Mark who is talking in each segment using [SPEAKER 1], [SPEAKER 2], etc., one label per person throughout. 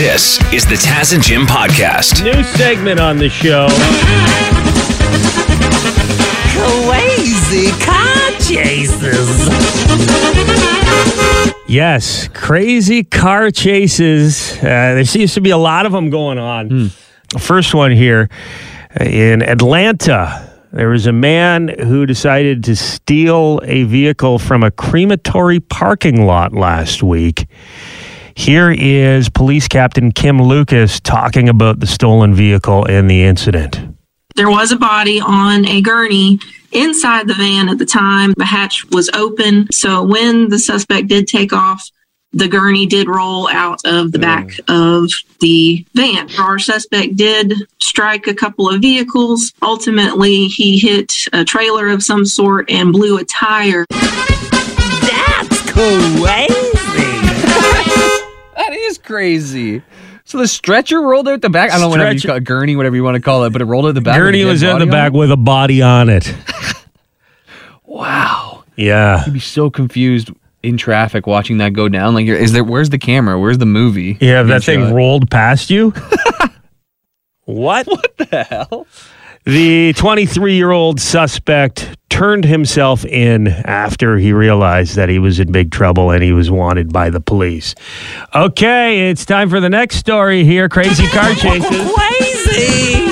[SPEAKER 1] This is the Taz and Jim podcast.
[SPEAKER 2] New segment on the show.
[SPEAKER 3] Crazy car chases.
[SPEAKER 2] Yes, crazy car chases. Uh, there seems to be a lot of them going on. First one here uh, in Atlanta. There was a man who decided to steal a vehicle from a crematory parking lot last week. Here is Police Captain Kim Lucas talking about the stolen vehicle and the incident.
[SPEAKER 4] There was a body on a gurney inside the van at the time. The hatch was open. So when the suspect did take off, the gurney did roll out of the back mm. of the van. Our suspect did strike a couple of vehicles. Ultimately, he hit a trailer of some sort and blew a tire.
[SPEAKER 3] That's crazy.
[SPEAKER 5] That is crazy. So the stretcher rolled out the back. I don't know whatever you call it, gurney, whatever you want to call it, but it rolled out the back.
[SPEAKER 2] Gurney was in the back
[SPEAKER 5] it?
[SPEAKER 2] with a body on it.
[SPEAKER 5] Wow,
[SPEAKER 2] Yeah.
[SPEAKER 5] You'd be so confused in traffic watching that go down. Like, you're- is there? Where's the camera? Where's the movie?
[SPEAKER 2] Yeah, that thing rolled past you. what? What the hell? The 23 year old suspect turned himself in after he realized that he was in big trouble and he was wanted by the police. Okay, it's time for the next story here crazy car chases.
[SPEAKER 3] Crazy.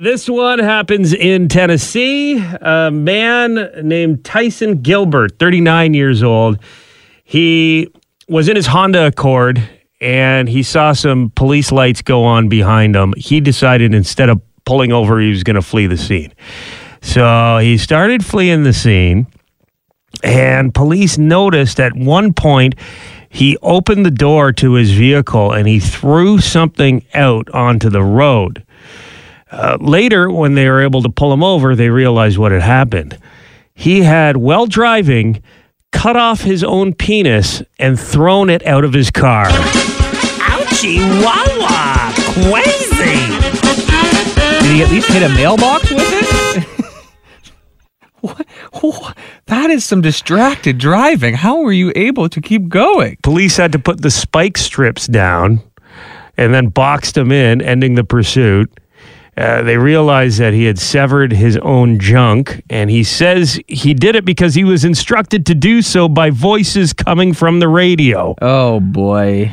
[SPEAKER 2] This one happens in Tennessee. A man named Tyson Gilbert, 39 years old, he was in his Honda Accord and he saw some police lights go on behind him. He decided instead of pulling over, he was going to flee the scene. So he started fleeing the scene, and police noticed at one point he opened the door to his vehicle and he threw something out onto the road. Uh, later, when they were able to pull him over, they realized what had happened. He had, while driving, cut off his own penis and thrown it out of his car.
[SPEAKER 3] Ouchie wawa. Crazy.
[SPEAKER 5] Did he at least hit a mailbox with it? what? what? That is some distracted driving. How were you able to keep going?
[SPEAKER 2] Police had to put the spike strips down and then boxed him in, ending the pursuit. Uh, they realized that he had severed his own junk, and he says he did it because he was instructed to do so by voices coming from the radio.
[SPEAKER 5] Oh boy.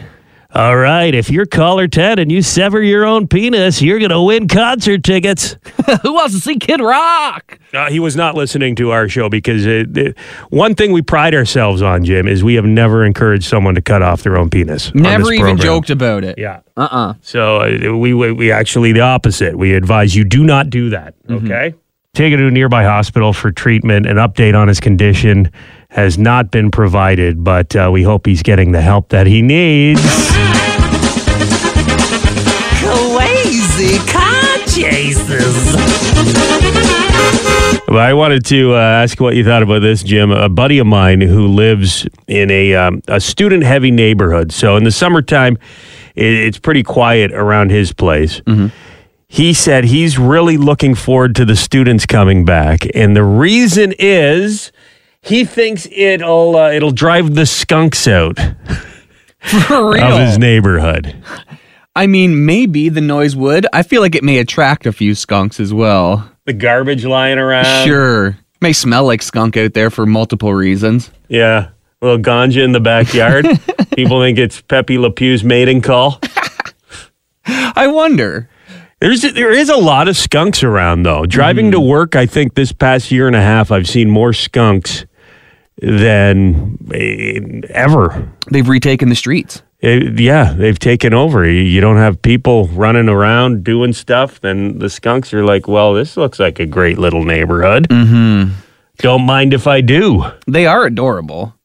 [SPEAKER 2] All right, if you're caller 10 and you sever your own penis, you're going to win concert tickets.
[SPEAKER 5] Who wants to see Kid Rock?
[SPEAKER 2] Uh, he was not listening to our show because it, it- one thing we pride ourselves on, Jim, is we have never encouraged someone to cut off their own penis.
[SPEAKER 5] Never even
[SPEAKER 2] program.
[SPEAKER 5] joked about it.
[SPEAKER 2] Yeah.
[SPEAKER 5] Uh-uh.
[SPEAKER 2] So uh, we, we we actually the opposite. We advise you do not do that. Okay. Taken to a nearby hospital for treatment. An update on his condition has not been provided, but uh, we hope he's getting the help that he needs.
[SPEAKER 3] Crazy car chases.
[SPEAKER 2] Well, I wanted to uh, ask what you thought about this, Jim. A buddy of mine who lives in a um, a student heavy neighborhood. So in the summertime, it, it's pretty quiet around his place. He said he's really looking forward to the students coming back, and the reason is he thinks it'll uh, it'll drive the skunks out
[SPEAKER 5] For real.
[SPEAKER 2] of his neighborhood.
[SPEAKER 5] I mean, maybe the noise would. I feel like it may attract a few skunks as well.
[SPEAKER 2] The garbage lying around.
[SPEAKER 5] sure. May smell like skunk out there for multiple reasons.
[SPEAKER 2] Yeah. A little ganja in the backyard. People think it's Pepe Le Pew's mating call.
[SPEAKER 5] I wonder.
[SPEAKER 2] There's there is a lot of skunks around though. Driving to work, I think this past year and a half, I've seen more skunks than eh, ever.
[SPEAKER 5] They've retaken the streets.
[SPEAKER 2] Eh, yeah, they've taken over. You, don't have people running around doing stuff. Then the skunks are like, "Well, this looks like a great little neighborhood. Mm-hmm. Don't mind if I do."
[SPEAKER 5] They are adorable.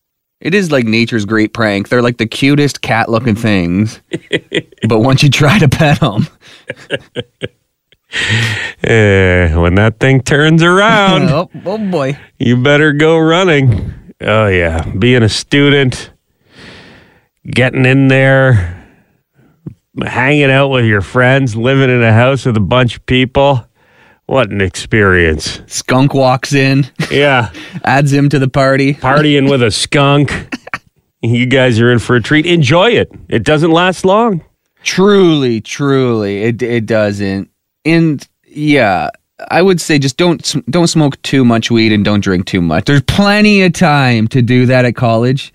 [SPEAKER 5] It is like nature's great prank. They're like the cutest cat looking things. but once you try to pet them,
[SPEAKER 2] Eh, when that thing turns around.
[SPEAKER 5] oh, oh boy.
[SPEAKER 2] You better go running. Oh, yeah. Being a student, getting in there, hanging out with your friends, living in a house with a bunch of people. What an experience.
[SPEAKER 5] Skunk walks in,
[SPEAKER 2] Yeah.
[SPEAKER 5] adds him to the party.
[SPEAKER 2] Partying with a skunk. You guys are in for a treat. Enjoy it. It doesn't last long.
[SPEAKER 5] Truly, truly, it it doesn't. And yeah, I would say just don't don't smoke too much weed and don't drink too much. There's plenty of time to do that at college.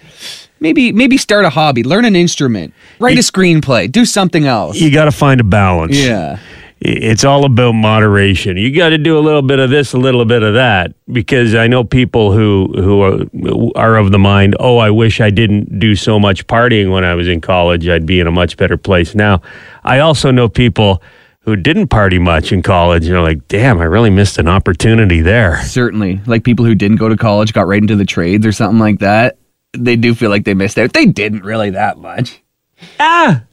[SPEAKER 5] Maybe maybe start a hobby, learn an instrument, write a screenplay, do something else.
[SPEAKER 2] You got to find a balance.
[SPEAKER 5] Yeah.
[SPEAKER 2] it's all about moderation. You got to do a little bit of this, a little bit of that, because I know people who who are, are of the mind. Oh, I wish I didn't do so much partying when I was in college. I'd be in a much better place now. I also know people who didn't party much in college and are like, "Damn, I really missed an opportunity there."
[SPEAKER 5] Certainly. Like people who didn't go to college got right into the trades or something like that. They do feel like they missed out. They didn't really that much.
[SPEAKER 2] Ah,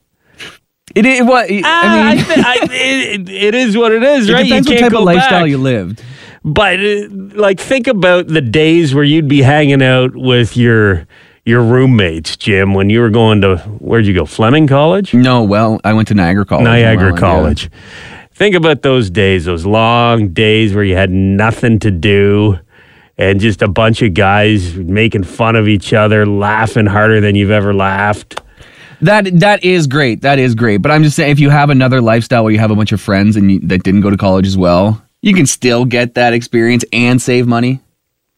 [SPEAKER 5] It, it what I
[SPEAKER 2] I
[SPEAKER 5] mean,
[SPEAKER 2] thi- I, it, it is what it is,
[SPEAKER 5] it
[SPEAKER 2] right?
[SPEAKER 5] depends
[SPEAKER 2] you
[SPEAKER 5] what type of lifestyle
[SPEAKER 2] back.
[SPEAKER 5] you lived.
[SPEAKER 2] But uh, like, think about the days where you'd be hanging out with your your roommates, Jim, when you were going to where'd you go? Fleming College,
[SPEAKER 5] No, well, I went to Niagara College.
[SPEAKER 2] Niagara. College. Think about those days, those long days where you had nothing to do. And just a bunch of guys making fun of each other, laughing harder than you've ever laughed.
[SPEAKER 5] That that is great. That is great. But I'm just saying, if you have another lifestyle where you have a bunch of friends and you, that didn't go to college as well, you can still get that experience and save money.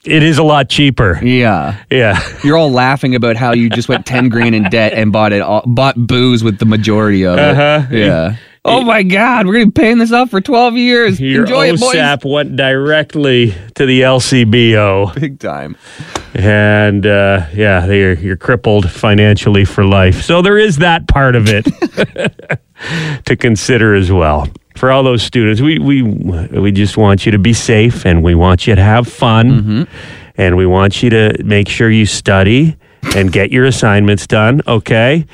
[SPEAKER 2] It is a lot cheaper.
[SPEAKER 5] Yeah,
[SPEAKER 2] Yeah.
[SPEAKER 5] you're all laughing about how you just went ten grand in debt and bought it all, bought booze with the majority of it.
[SPEAKER 2] Uh-huh.
[SPEAKER 5] Yeah. Oh my God, we're gonna be paying this off for twelve years.
[SPEAKER 2] Your
[SPEAKER 5] Enjoy it, boys.
[SPEAKER 2] OSAP went directly to the LCBO.
[SPEAKER 5] Big time.
[SPEAKER 2] and uh, yeah, you're you're crippled financially for life. So there is that part of it to consider as well. For all those students, we we we just want you to be safe, and we want you to have fun, mm-hmm. and we want you to make sure you study and get your assignments done. Okay.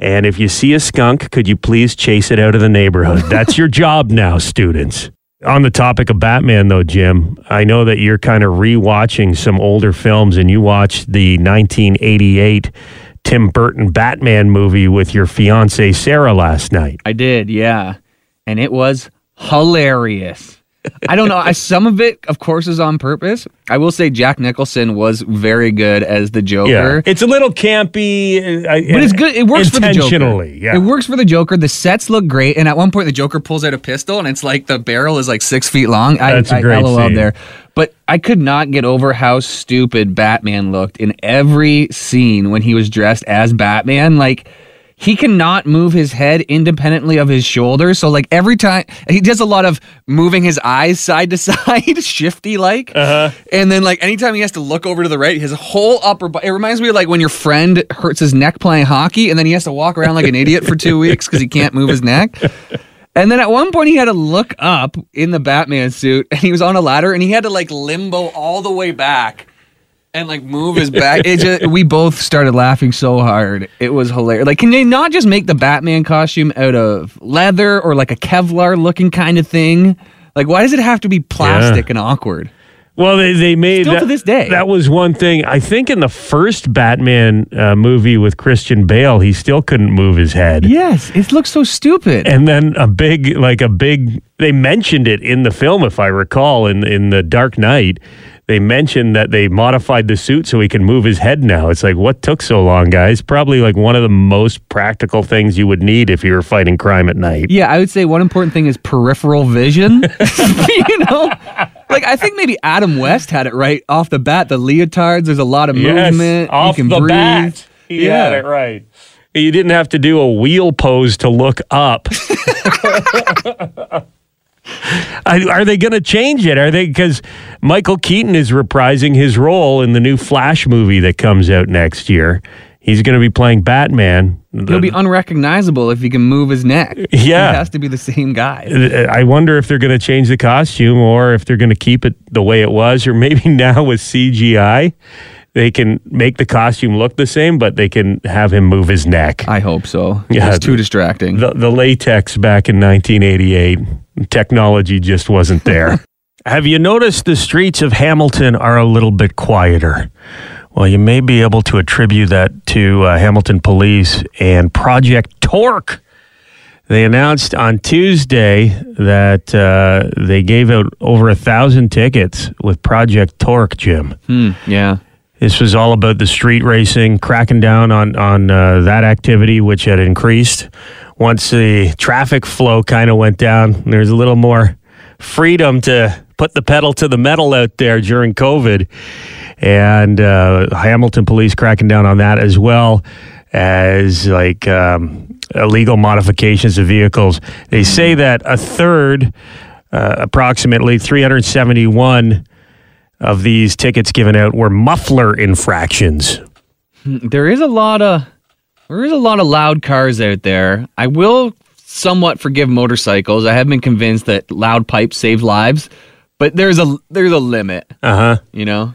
[SPEAKER 2] And if you see a skunk, could you please chase it out of the neighborhood? That's your job now, students. On the topic of Batman, though, Jim, I know that you're kind of rewatching some older films and you watched the 1988 Tim Burton Batman movie with your fiancee Sarah last night.
[SPEAKER 5] I did, yeah. And it was hilarious. I don't know. I, some of it, of course, is on purpose. I will say Jack Nicholson was very good as the Joker. Yeah.
[SPEAKER 2] It's a little campy, uh,
[SPEAKER 5] But it's good. It works for the Joker.
[SPEAKER 2] intentionally. Yeah.
[SPEAKER 5] It works for the Joker. The sets look great. And at one point, the Joker pulls out a pistol, and it's like the barrel is like six feet long. I,
[SPEAKER 2] That's a
[SPEAKER 5] I
[SPEAKER 2] great
[SPEAKER 5] LOL'd
[SPEAKER 2] scene.
[SPEAKER 5] there. But I could not get over how stupid Batman looked in every scene when he was dressed as Batman. Like, he cannot move his head independently of his shoulders. So, like, every time he does a lot of moving his eyes side to side, shifty like. Uh-huh. And then, like, anytime he has to look over to the right, his whole upper body. It reminds me of like when your friend hurts his neck playing hockey and then he has to walk around like an idiot for two weeks because he can't move his neck. And then at one point he had to look up in the Batman suit and he was on a ladder and he had to like limbo all the way back and like move his back. It just, we both started laughing so hard. It was hilarious. Like, can they not just make the Batman costume out of leather or like a Kevlar looking kind of thing? Like, why does it have to be plastic and awkward?
[SPEAKER 2] Well, they, they made
[SPEAKER 5] Still
[SPEAKER 2] that,
[SPEAKER 5] to this day.
[SPEAKER 2] That was one thing. I think in the first Batman uh, movie with Christian Bale, he still couldn't move his head.
[SPEAKER 5] Yes, it looks so stupid.
[SPEAKER 2] And then a big, like a big, they mentioned it in the film, if I recall, in in the Dark Knight. They mentioned that they modified the suit so he can move his head now. It's like, what took so long, guys? Probably like one of the most practical things you would need if you were fighting crime at night.
[SPEAKER 5] Yeah, I would say one important thing is peripheral vision. you know, like I think maybe Adam West had it right off the bat. The leotards, there's a lot of movement.
[SPEAKER 2] off
[SPEAKER 5] you can
[SPEAKER 2] the
[SPEAKER 5] breathe.
[SPEAKER 2] bat. He had
[SPEAKER 5] Yeah.
[SPEAKER 2] it right. You didn't have to do a wheel pose to look up. Are they going to change it? Are they because Michael Keaton is reprising his role in the new Flash movie that comes out next year? He's going to be playing Batman.
[SPEAKER 5] He'll be unrecognizable if he can move his neck.
[SPEAKER 2] Yeah.
[SPEAKER 5] He has to be the same guy.
[SPEAKER 2] Uh, I wonder if they're going to change the costume or if they're going to keep it the way it was, or maybe now with CGI, they can make the costume look the same, but they can have him move his neck.
[SPEAKER 5] I hope so.
[SPEAKER 2] Yeah,
[SPEAKER 5] it's too distracting.
[SPEAKER 2] The, the latex back in 1988, technology just wasn't there. have you noticed the streets of Hamilton are a little bit quieter? Well, you may be able to attribute that to uh, Hamilton Police and Project Torque. They announced on Tuesday that uh, they gave out over a thousand tickets with Project Torque, Jim.
[SPEAKER 5] Hmm, yeah.
[SPEAKER 2] This was all about the street racing, cracking down on on uh, that activity, which had increased once the traffic flow kind of went down, there's a little more freedom to put the pedal to the metal out there during COVID. And uh, Hamilton police cracking down on that as well as like um, illegal modifications of vehicles. They say that a third, uh, approximately 371 of these tickets given out were muffler infractions.
[SPEAKER 5] There is a lot of there is a lot of loud cars out there. I will somewhat forgive motorcycles. I have been convinced that loud pipes save lives, but there's a there's a limit.
[SPEAKER 2] Uh huh.
[SPEAKER 5] You know.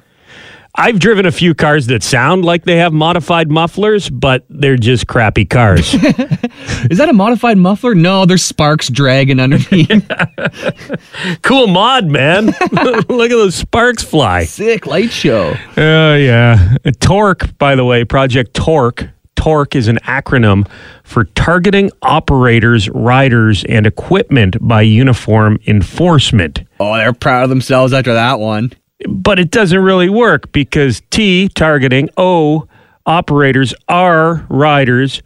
[SPEAKER 2] I've driven a few cars that sound like they have modified mufflers, but they're just crappy cars.
[SPEAKER 5] Is that a modified muffler? No, there's sparks dragging underneath.
[SPEAKER 2] cool mod, man. Look at those sparks fly.
[SPEAKER 5] Sick light show.
[SPEAKER 2] Oh, yeah. Torque, by the way, Project Torque. Torque is an acronym for Targeting Operators, Riders, and Equipment by Uniform Enforcement.
[SPEAKER 5] Oh, they're proud of themselves after that one.
[SPEAKER 2] But it doesn't really work because T, targeting, O, operators, R, riders,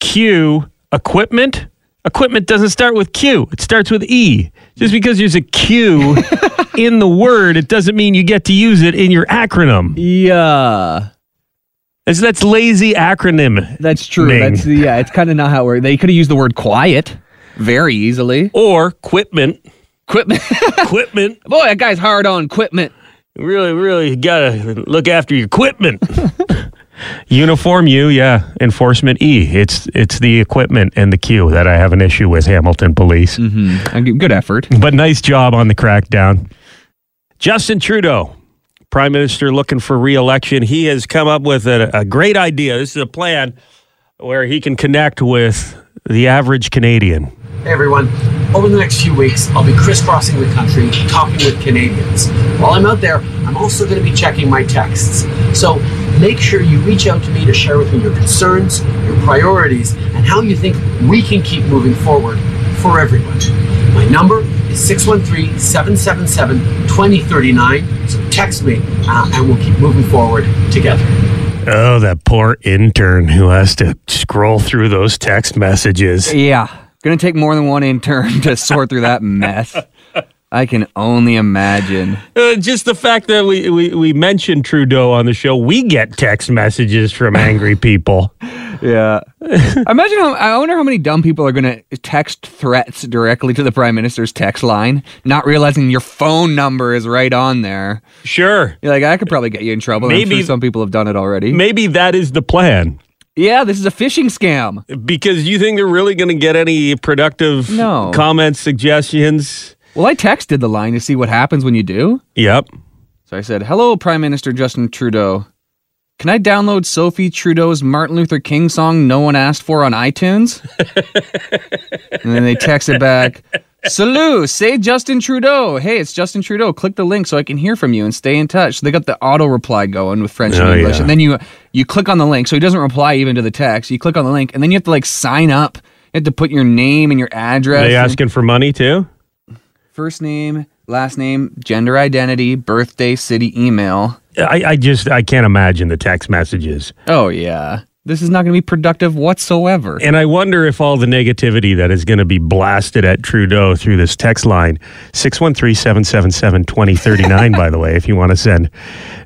[SPEAKER 2] Q, equipment. Equipment doesn't start with Q, it starts with E. Just because there's a Q in the word, it doesn't mean you get to use it in your acronym.
[SPEAKER 5] Yeah.
[SPEAKER 2] That's, that's lazy acronym.
[SPEAKER 5] That's true. That's yeah, it's kind of not how it works. They could have used the word quiet very easily.
[SPEAKER 2] Or equipment.
[SPEAKER 5] Equipment.
[SPEAKER 2] Equipment.
[SPEAKER 5] Boy, that guy's hard on equipment.
[SPEAKER 2] Really, really gotta look after your equipment. Uniform U, yeah. Enforcement E. It's it's the equipment and the Q that I have an issue with Hamilton Police.
[SPEAKER 5] Mm, Good effort.
[SPEAKER 2] But nice job on the crackdown. Justin Trudeau, Prime Minister looking for re-election. He has come up with a, a great idea. This is a plan where he can connect with the average Canadian.
[SPEAKER 6] Hey everyone. Over the next few weeks, I'll be crisscrossing the country talking with Canadians. While I'm out there, I'm also going to be checking my texts. So make sure you reach out to me to share with me your concerns, your priorities, and how you think we can keep moving forward for everyone. My number is 613 777 2039. So text me uh, and we'll keep moving forward together.
[SPEAKER 2] Oh, that poor intern who has to scroll through those text messages.
[SPEAKER 5] Yeah. Gonna take more than one intern to sort through that mess. I can only imagine.
[SPEAKER 2] Uh, just the fact that we, we, we mentioned Trudeau on the show, we get text messages from angry people.
[SPEAKER 5] Yeah. Imagine how I wonder how many dumb people are gonna text threats directly to the prime minister's text line, not realizing your phone number is right on there.
[SPEAKER 2] Sure.
[SPEAKER 5] You're like, I could probably get you in trouble.
[SPEAKER 2] Maybe-
[SPEAKER 5] sure some people have done it already.
[SPEAKER 2] Maybe that is the plan.
[SPEAKER 5] Yeah, this is a phishing scam.
[SPEAKER 2] Because you think they're really going to get any productive
[SPEAKER 5] No.
[SPEAKER 2] comments, suggestions?
[SPEAKER 5] Well, I texted the line to see what happens when you do.
[SPEAKER 2] Yep.
[SPEAKER 5] So I said, Hello, Prime Minister Justin Trudeau. Can I download Sophie Trudeau's Martin Luther King song No One Asked For on iTunes? and then they texted back, Salut, say Justin Trudeau. Hey, it's Justin Trudeau. Click the link so I can hear from you and stay in touch. So they got the auto reply going with French
[SPEAKER 2] Oh,
[SPEAKER 5] and English.
[SPEAKER 2] yeah.
[SPEAKER 5] And then you you click on the link. So he doesn't reply even to the text. You click on the link and then you have to like sign up. You have to put your name and your address.
[SPEAKER 2] Are they asking for money too?
[SPEAKER 5] first name, last name, gender identity, birthday, city, email.
[SPEAKER 2] I, I just I can't imagine the text messages.
[SPEAKER 5] Oh yeah. This is not going to be productive whatsoever.
[SPEAKER 2] And I wonder if all the negativity that is going to be blasted at Trudeau through this text line, 613 777 2039, by the way, if you want to send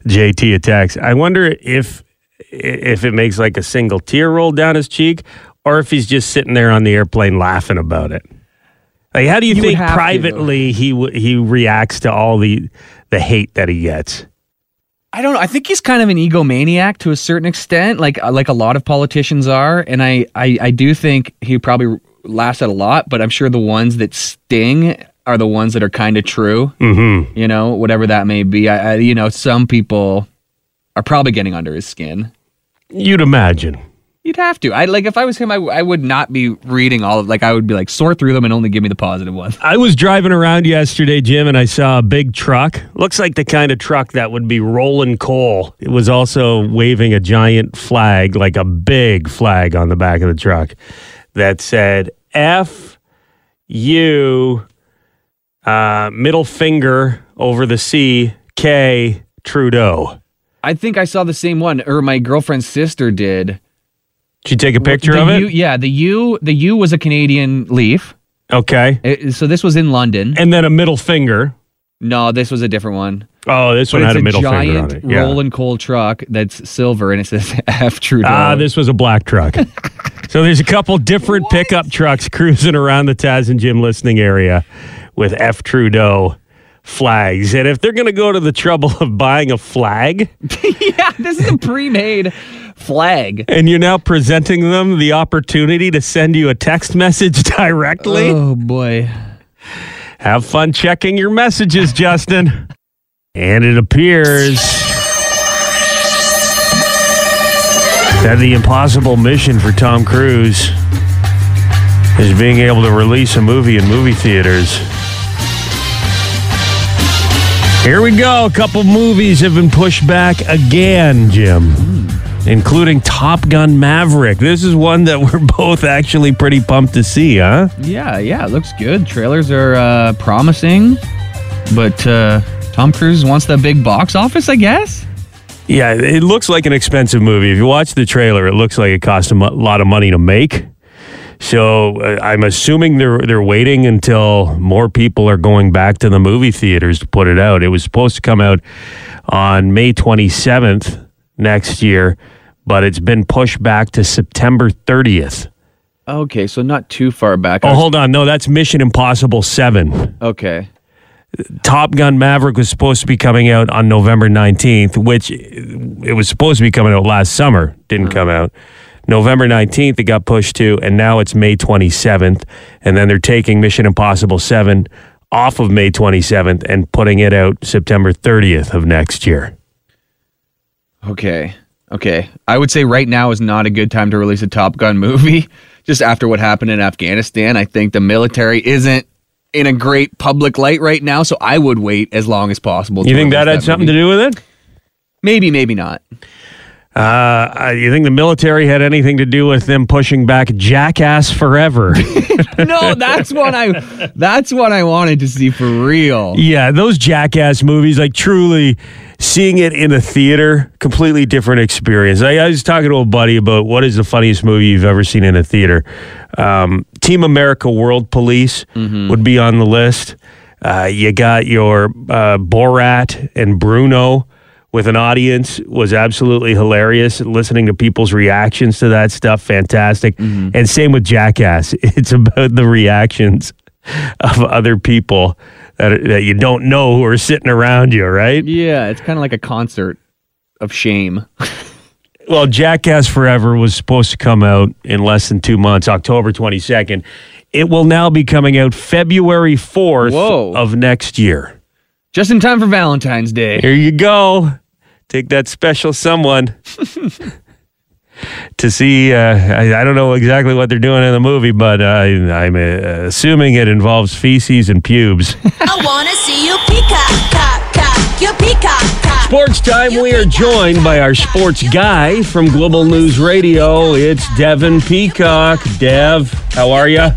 [SPEAKER 2] JT a text. I wonder if if it makes like a single tear roll down his cheek or if he's just sitting there on the airplane laughing about it. Like, how do you,
[SPEAKER 5] You
[SPEAKER 2] think
[SPEAKER 5] have to.
[SPEAKER 2] privately he w- he reacts to all the the hate that he gets?
[SPEAKER 5] I don't know. I think he's kind of an egomaniac to a certain extent, like uh, like a lot of politicians are, and I I, I do think he probably laughs at a lot, but I'm sure the ones that sting are the ones that are kind of true.
[SPEAKER 2] Mm-hmm.
[SPEAKER 5] You know, whatever that may be. I, I you know some people are probably getting under his skin.
[SPEAKER 2] You'd imagine.
[SPEAKER 5] You'd have to. I like if I was him, I would not be reading all of like I would be like sort through them and only give me the positive ones.
[SPEAKER 2] I was driving around yesterday, Jim, and I saw a big truck. Looks like the kind of truck that would be rolling coal. It was also waving a giant flag, like a big flag on the back of the truck that said F U uh, middle finger over the C K Trudeau.
[SPEAKER 5] I think I saw the same one, or my girlfriend's sister did.
[SPEAKER 2] Did you take a picture
[SPEAKER 5] the
[SPEAKER 2] of it?
[SPEAKER 5] U, yeah, the U the U was a Canadian leaf.
[SPEAKER 2] okay.
[SPEAKER 5] It- so this was in London.
[SPEAKER 2] And then a middle finger.
[SPEAKER 5] No, this was a different one.
[SPEAKER 2] Oh, this
[SPEAKER 5] But
[SPEAKER 2] one had a middle
[SPEAKER 5] giant
[SPEAKER 2] finger on it. Yeah.
[SPEAKER 5] rolling coal truck that's silver and it says F Trudeau.
[SPEAKER 2] Ah, this was a black truck. so there's a couple different pickup trucks cruising around the Taz and Jim listening area with F Trudeau flags. And if they're going to go to the trouble of buying a flag
[SPEAKER 5] yeah, this is a pre-made flag.
[SPEAKER 2] and you're now presenting them the opportunity to send you a text message directly,
[SPEAKER 5] Oh boy.
[SPEAKER 2] have fun checking your messages, Justin. And it appears that the impossible mission for Tom Cruise is being able to release a movie in movie theaters. Here we go. A couple movies have been pushed back again, Jim, including Top Gun Maverick. This is one that we're both actually pretty pumped to see, huh?
[SPEAKER 5] Yeah, yeah, it looks good. Trailers are uh, promising, but uh, Tom Cruise wants that big box office, I guess.
[SPEAKER 2] Yeah, it looks like an expensive movie. If you watch the trailer, it looks like it cost a lot of money to make. So uh, I'm assuming they're they're waiting until more people are going back to the movie theaters to put it out. It was supposed to come out on May 27th next year, but it's been pushed back to September 30th.
[SPEAKER 5] Okay, so not too far back.
[SPEAKER 2] Oh, hold on. No, that's Mission Impossible 7.
[SPEAKER 5] Okay.
[SPEAKER 2] Top Gun Maverick was supposed to be coming out on November 19th, which it was supposed to be coming out last summer, didn't come out. November 19th, it got pushed to, and now it's May 27th. And then they're taking Mission Impossible 7 off of May 27th and putting it out September 30th of next year.
[SPEAKER 5] Okay. Okay. I would say right now is not a good time to release a Top Gun movie. Just after what happened in Afghanistan, I think the military isn't in a great public light right now, so I would wait as long as possible.
[SPEAKER 2] You think that had something to do with it?
[SPEAKER 5] Maybe, maybe not.
[SPEAKER 2] Uh, you think the military had anything to do with them pushing back Jackass Forever?
[SPEAKER 5] no, that's what I that's what I wanted to see for real.
[SPEAKER 2] Yeah, those jackass movies, like truly seeing it in a theater, completely different experience. I, I was talking to a buddy about what is the funniest movie you've ever seen in a theater. Um, Team America World Police would be on the list. Uh, you got your uh, Borat and Bruno with an audience was absolutely hilarious. Listening to people's reactions to that stuff, fantastic. Mm-hmm. And same with Jackass. It's about the reactions of other people that, that you don't know who are sitting around you, right?
[SPEAKER 5] Yeah, it's kind of like a concert of shame.
[SPEAKER 2] Well, Jackass Forever was supposed to come out in less than two months, October 22nd. It will now be coming out February 4th
[SPEAKER 5] Whoa.
[SPEAKER 2] of next year.
[SPEAKER 5] Just in time for Valentine's Day.
[SPEAKER 2] Here you go. Take that special someone to see. Uh, I, I don't know exactly what they're doing in the movie, but uh, I'm uh, assuming it involves feces and pubes.
[SPEAKER 7] I wanna see you
[SPEAKER 2] Sports time. We are joined by our sports guy from Global News Radio. It's Devin Peacock. Dev, how are you?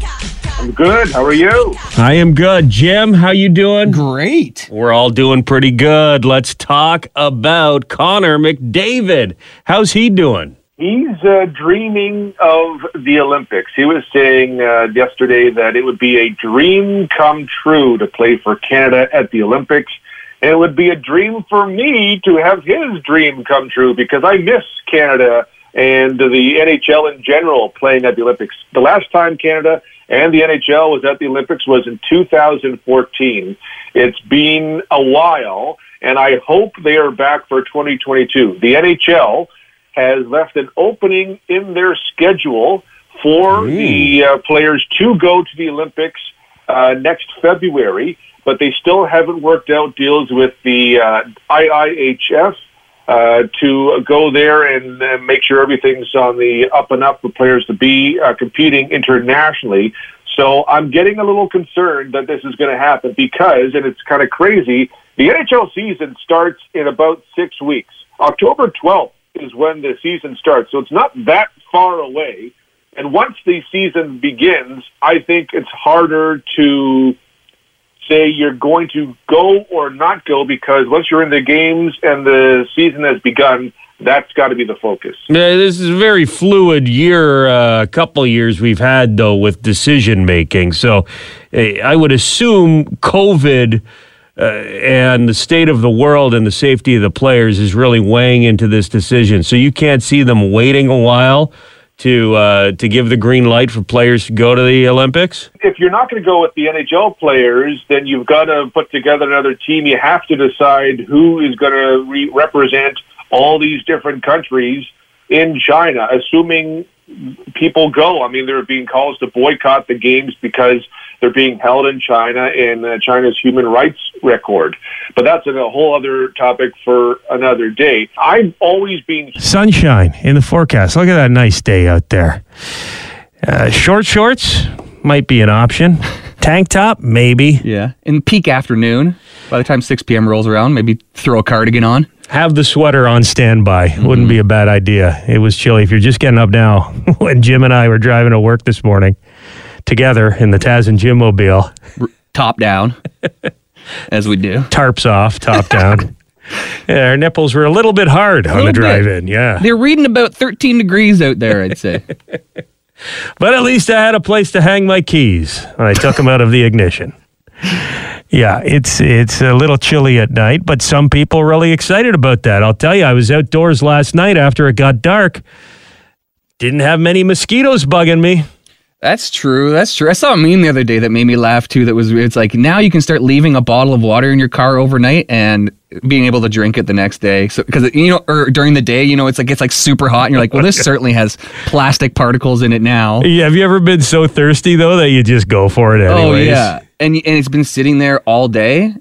[SPEAKER 8] I'm good. How are you?
[SPEAKER 2] I am good. Jim, how you doing?
[SPEAKER 5] Great.
[SPEAKER 2] We're all doing pretty good. Let's talk about Connor McDavid. How's he doing?
[SPEAKER 8] He's uh, dreaming of the Olympics. He was saying uh, yesterday that it would be a dream come true to play for Canada at the Olympics. And it would be a dream for me to have his dream come true because I miss Canada and the NHL in general playing at the Olympics. The last time Canada and the NHL was at the Olympics was in 2014. It's been a while, and I hope they are back for 2022. The NHL has left an opening in their schedule for the uh, players to go to the Olympics uh, next February, but they still haven't worked out deals with the uh, IIHF uh, to go there and uh, make sure everything's on the up and up for players to be uh, competing internationally. So I'm getting a little concerned that this is going to happen because, and it's kind of crazy, the NHL season starts in about six weeks. October 12th is when the season starts, so it's not that far away. And once the season begins, I think it's harder to say you're going to go or not go because once you're in the games and the season has begun, That's got to be the focus.
[SPEAKER 2] Yeah, this is a very fluid year, uh, couple years we've had though with decision making. So, eh, I would assume COVID uh, and the state of the world and the safety of the players is really weighing into this decision. So you can't see them waiting a while to uh, to give the green light for players to go to the Olympics.
[SPEAKER 8] If you're not going to go with the NHL players, then you've got to put together another team. You have to decide who is going to re- represent all these different countries in China, assuming people go. I mean, there are being calls to boycott the games because they're being held in China and uh, China's human rights record. But that's a whole other topic for another day. I've always been
[SPEAKER 2] Sunshine in the forecast. Look at that nice day out there. Uh, short shorts might be an option. Tank top, maybe.
[SPEAKER 5] Yeah. In peak afternoon, by the time 6 p.m. rolls around, maybe throw a cardigan on.
[SPEAKER 2] Have the sweater on standby. Wouldn't be mm-hmm. a bad idea. It was chilly. If you're just getting up now, when Jim and I were driving to work this morning together in the Taz and Jim mobile,
[SPEAKER 5] Top down, as we do.
[SPEAKER 2] tarps off, top down. Yeah, our nipples were a little bit hard on the
[SPEAKER 5] bit.
[SPEAKER 2] drive in. Yeah.
[SPEAKER 5] They're reading about 13 degrees out there, I'd say.
[SPEAKER 2] But at least I had a place to hang my keys when I took them out of the ignition. Yeah, it's it's a little chilly at night, but some people are really excited about that. I'll tell you, I was outdoors last night after it got dark. Didn't have many mosquitoes bugging me.
[SPEAKER 5] That's true. That's true. I saw a meme the other day that made me laugh too. That was it's like now you can start leaving a bottle of water in your car overnight and being able to drink it the next day. So because you know, or during the day, you know, it's like it's like super hot, and you're like, well, this certainly has plastic particles in it now.
[SPEAKER 2] Yeah, have you ever been so thirsty though that you just go for it oh, anyways?
[SPEAKER 5] Oh yeah, and and it's been sitting there all day.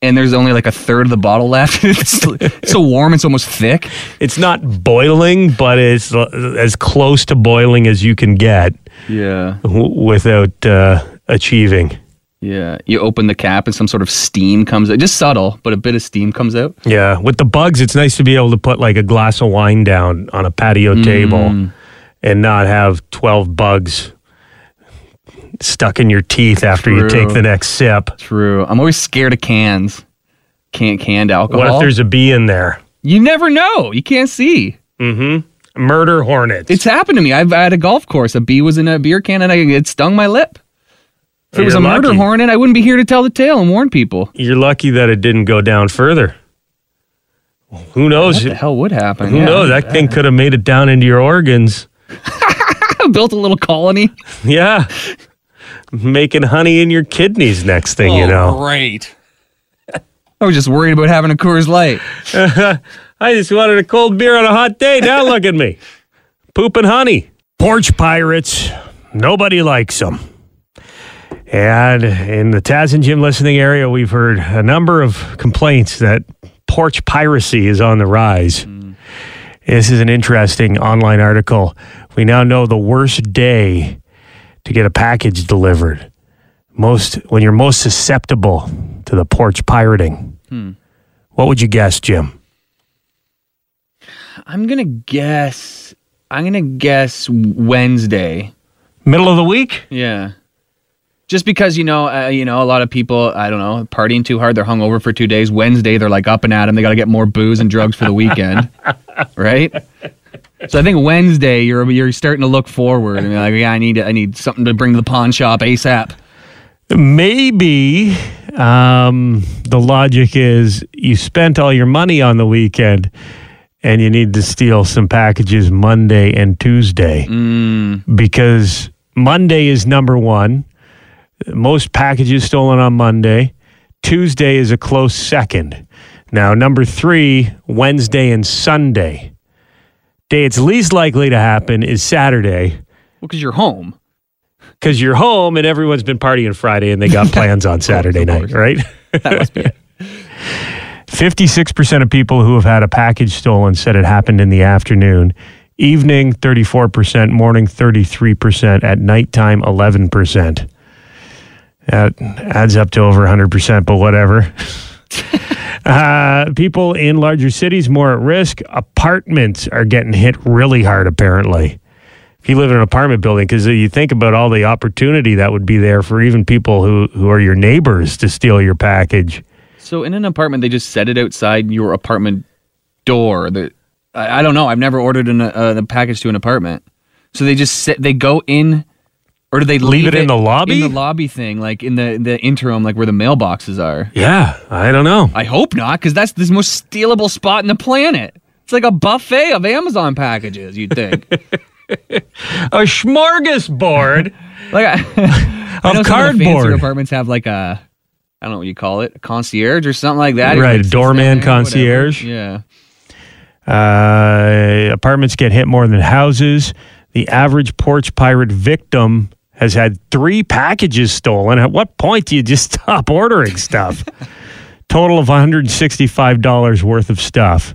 [SPEAKER 5] And there's only like a third of the bottle left. it's, it's so warm, it's almost thick.
[SPEAKER 2] It's not boiling, but it's as close to boiling as you can get
[SPEAKER 5] Yeah.
[SPEAKER 2] w- without uh, achieving.
[SPEAKER 5] Yeah. You open the cap and some sort of steam comes out. Just subtle, but a bit of steam comes out.
[SPEAKER 2] Yeah, with the bugs, it's nice to be able to put like a glass of wine down on a patio table and not have 12 bugs stuck in your teeth after you take the next sip.
[SPEAKER 5] True. I'm always scared of cans. Can't canned alcohol.
[SPEAKER 2] What if there's a bee in there?
[SPEAKER 5] You never know. You can't see. Mm-hmm.
[SPEAKER 2] Murder hornets.
[SPEAKER 5] It's happened to me. I've at a golf course. A bee was in a beer can and I, it stung my lip. If it was
[SPEAKER 2] You're
[SPEAKER 5] a murder hornet, I wouldn't be here to tell the tale and warn people.
[SPEAKER 2] You're lucky that it didn't go down further. Who knows?
[SPEAKER 5] What the hell would happen?
[SPEAKER 2] Who
[SPEAKER 5] Yeah.
[SPEAKER 2] knows? That thing could have made it down into your organs.
[SPEAKER 5] built a little colony.
[SPEAKER 2] Yeah. Making honey in your kidneys next thing you oh, know.
[SPEAKER 5] great. I was just worried about having a Coors Light.
[SPEAKER 2] I just wanted a cold beer on a hot day. Now look at me. Pooping honey. Porch pirates. Nobody likes them. And in the Taz and Jim listening area, we've heard a number of complaints that porch piracy is on the rise. Mm. This is an interesting online article. We now know the worst day to get a package delivered. Most when you're most susceptible to the porch pirating. What would you guess, Jim?
[SPEAKER 5] I'm gonna guess. I'm gonna guess Wednesday.
[SPEAKER 2] Middle of the week?
[SPEAKER 5] Yeah. Just because you know, uh, you know, a lot of people, I don't know, partying too hard. They're hungover for two days. Wednesday, they're like up and at 'em. They got to get more booze and drugs for the weekend, right? So I think Wednesday, you're you're starting to look forward and you're like, yeah, I need I need something to bring to the pawn shop asap.
[SPEAKER 2] Maybe um, the logic is you spent all your money on the weekend and you need to steal some packages Monday and Tuesday because Monday is number one. Most packages stolen on Monday. Tuesday is a close second. Now, number three, Wednesday and Sunday. Day it's least likely to happen is Saturday
[SPEAKER 5] Well, because you're home.
[SPEAKER 2] because you're home and everyone's been partying Friday and they got plans on Saturday night, right?
[SPEAKER 5] That must be it.
[SPEAKER 2] 56% of people who have had a package stolen said it happened in the afternoon. Evening, 34%. Morning, 33%. At nighttime, 11%. That adds up to over 100%, but whatever. Uh, people in larger cities more at risk. Apartments are getting hit really hard, apparently. If you live in an apartment building, because you think about all the opportunity that would be there for even people who, who are your neighbors to steal your package.
[SPEAKER 5] So in an apartment, they just set it outside your apartment door. The I, I don't know. I've never ordered an, uh, the package to an apartment. So they just they go in, or do they
[SPEAKER 2] Leave
[SPEAKER 5] leave,
[SPEAKER 2] it in the lobby?
[SPEAKER 5] In the lobby thing, like in the the interim, like where the mailboxes are.
[SPEAKER 2] Yeah, I don't know.
[SPEAKER 5] I hope not, because that's the most stealable spot in the planet. It's like a buffet of Amazon packages. You'd think.
[SPEAKER 2] A smorgasbord
[SPEAKER 5] like I, I know some of the
[SPEAKER 2] cardboard.
[SPEAKER 5] apartments have like a, I don't know what you call it, a concierge or something like that.
[SPEAKER 2] Right,
[SPEAKER 5] like,
[SPEAKER 2] a doorman
[SPEAKER 5] down there, whatever.
[SPEAKER 2] concierge.
[SPEAKER 5] Yeah.
[SPEAKER 2] Uh, apartments get hit more than houses. The average porch pirate victim has had three packages stolen. At what point do you just stop ordering stuff? Total of $165 worth of stuff.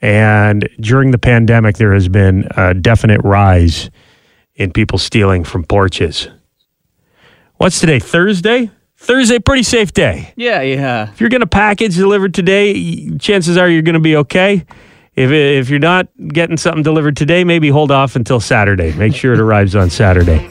[SPEAKER 2] And during the pandemic, there has been a definite rise in people stealing from porches. What's today? Thursday? Thursday, pretty safe day.
[SPEAKER 5] Yeah, yeah.
[SPEAKER 2] If you're going to package delivered today, chances are you're going to be okay. If, if you're not getting something delivered today, maybe hold off until Saturday. Make sure it arrives on Saturday.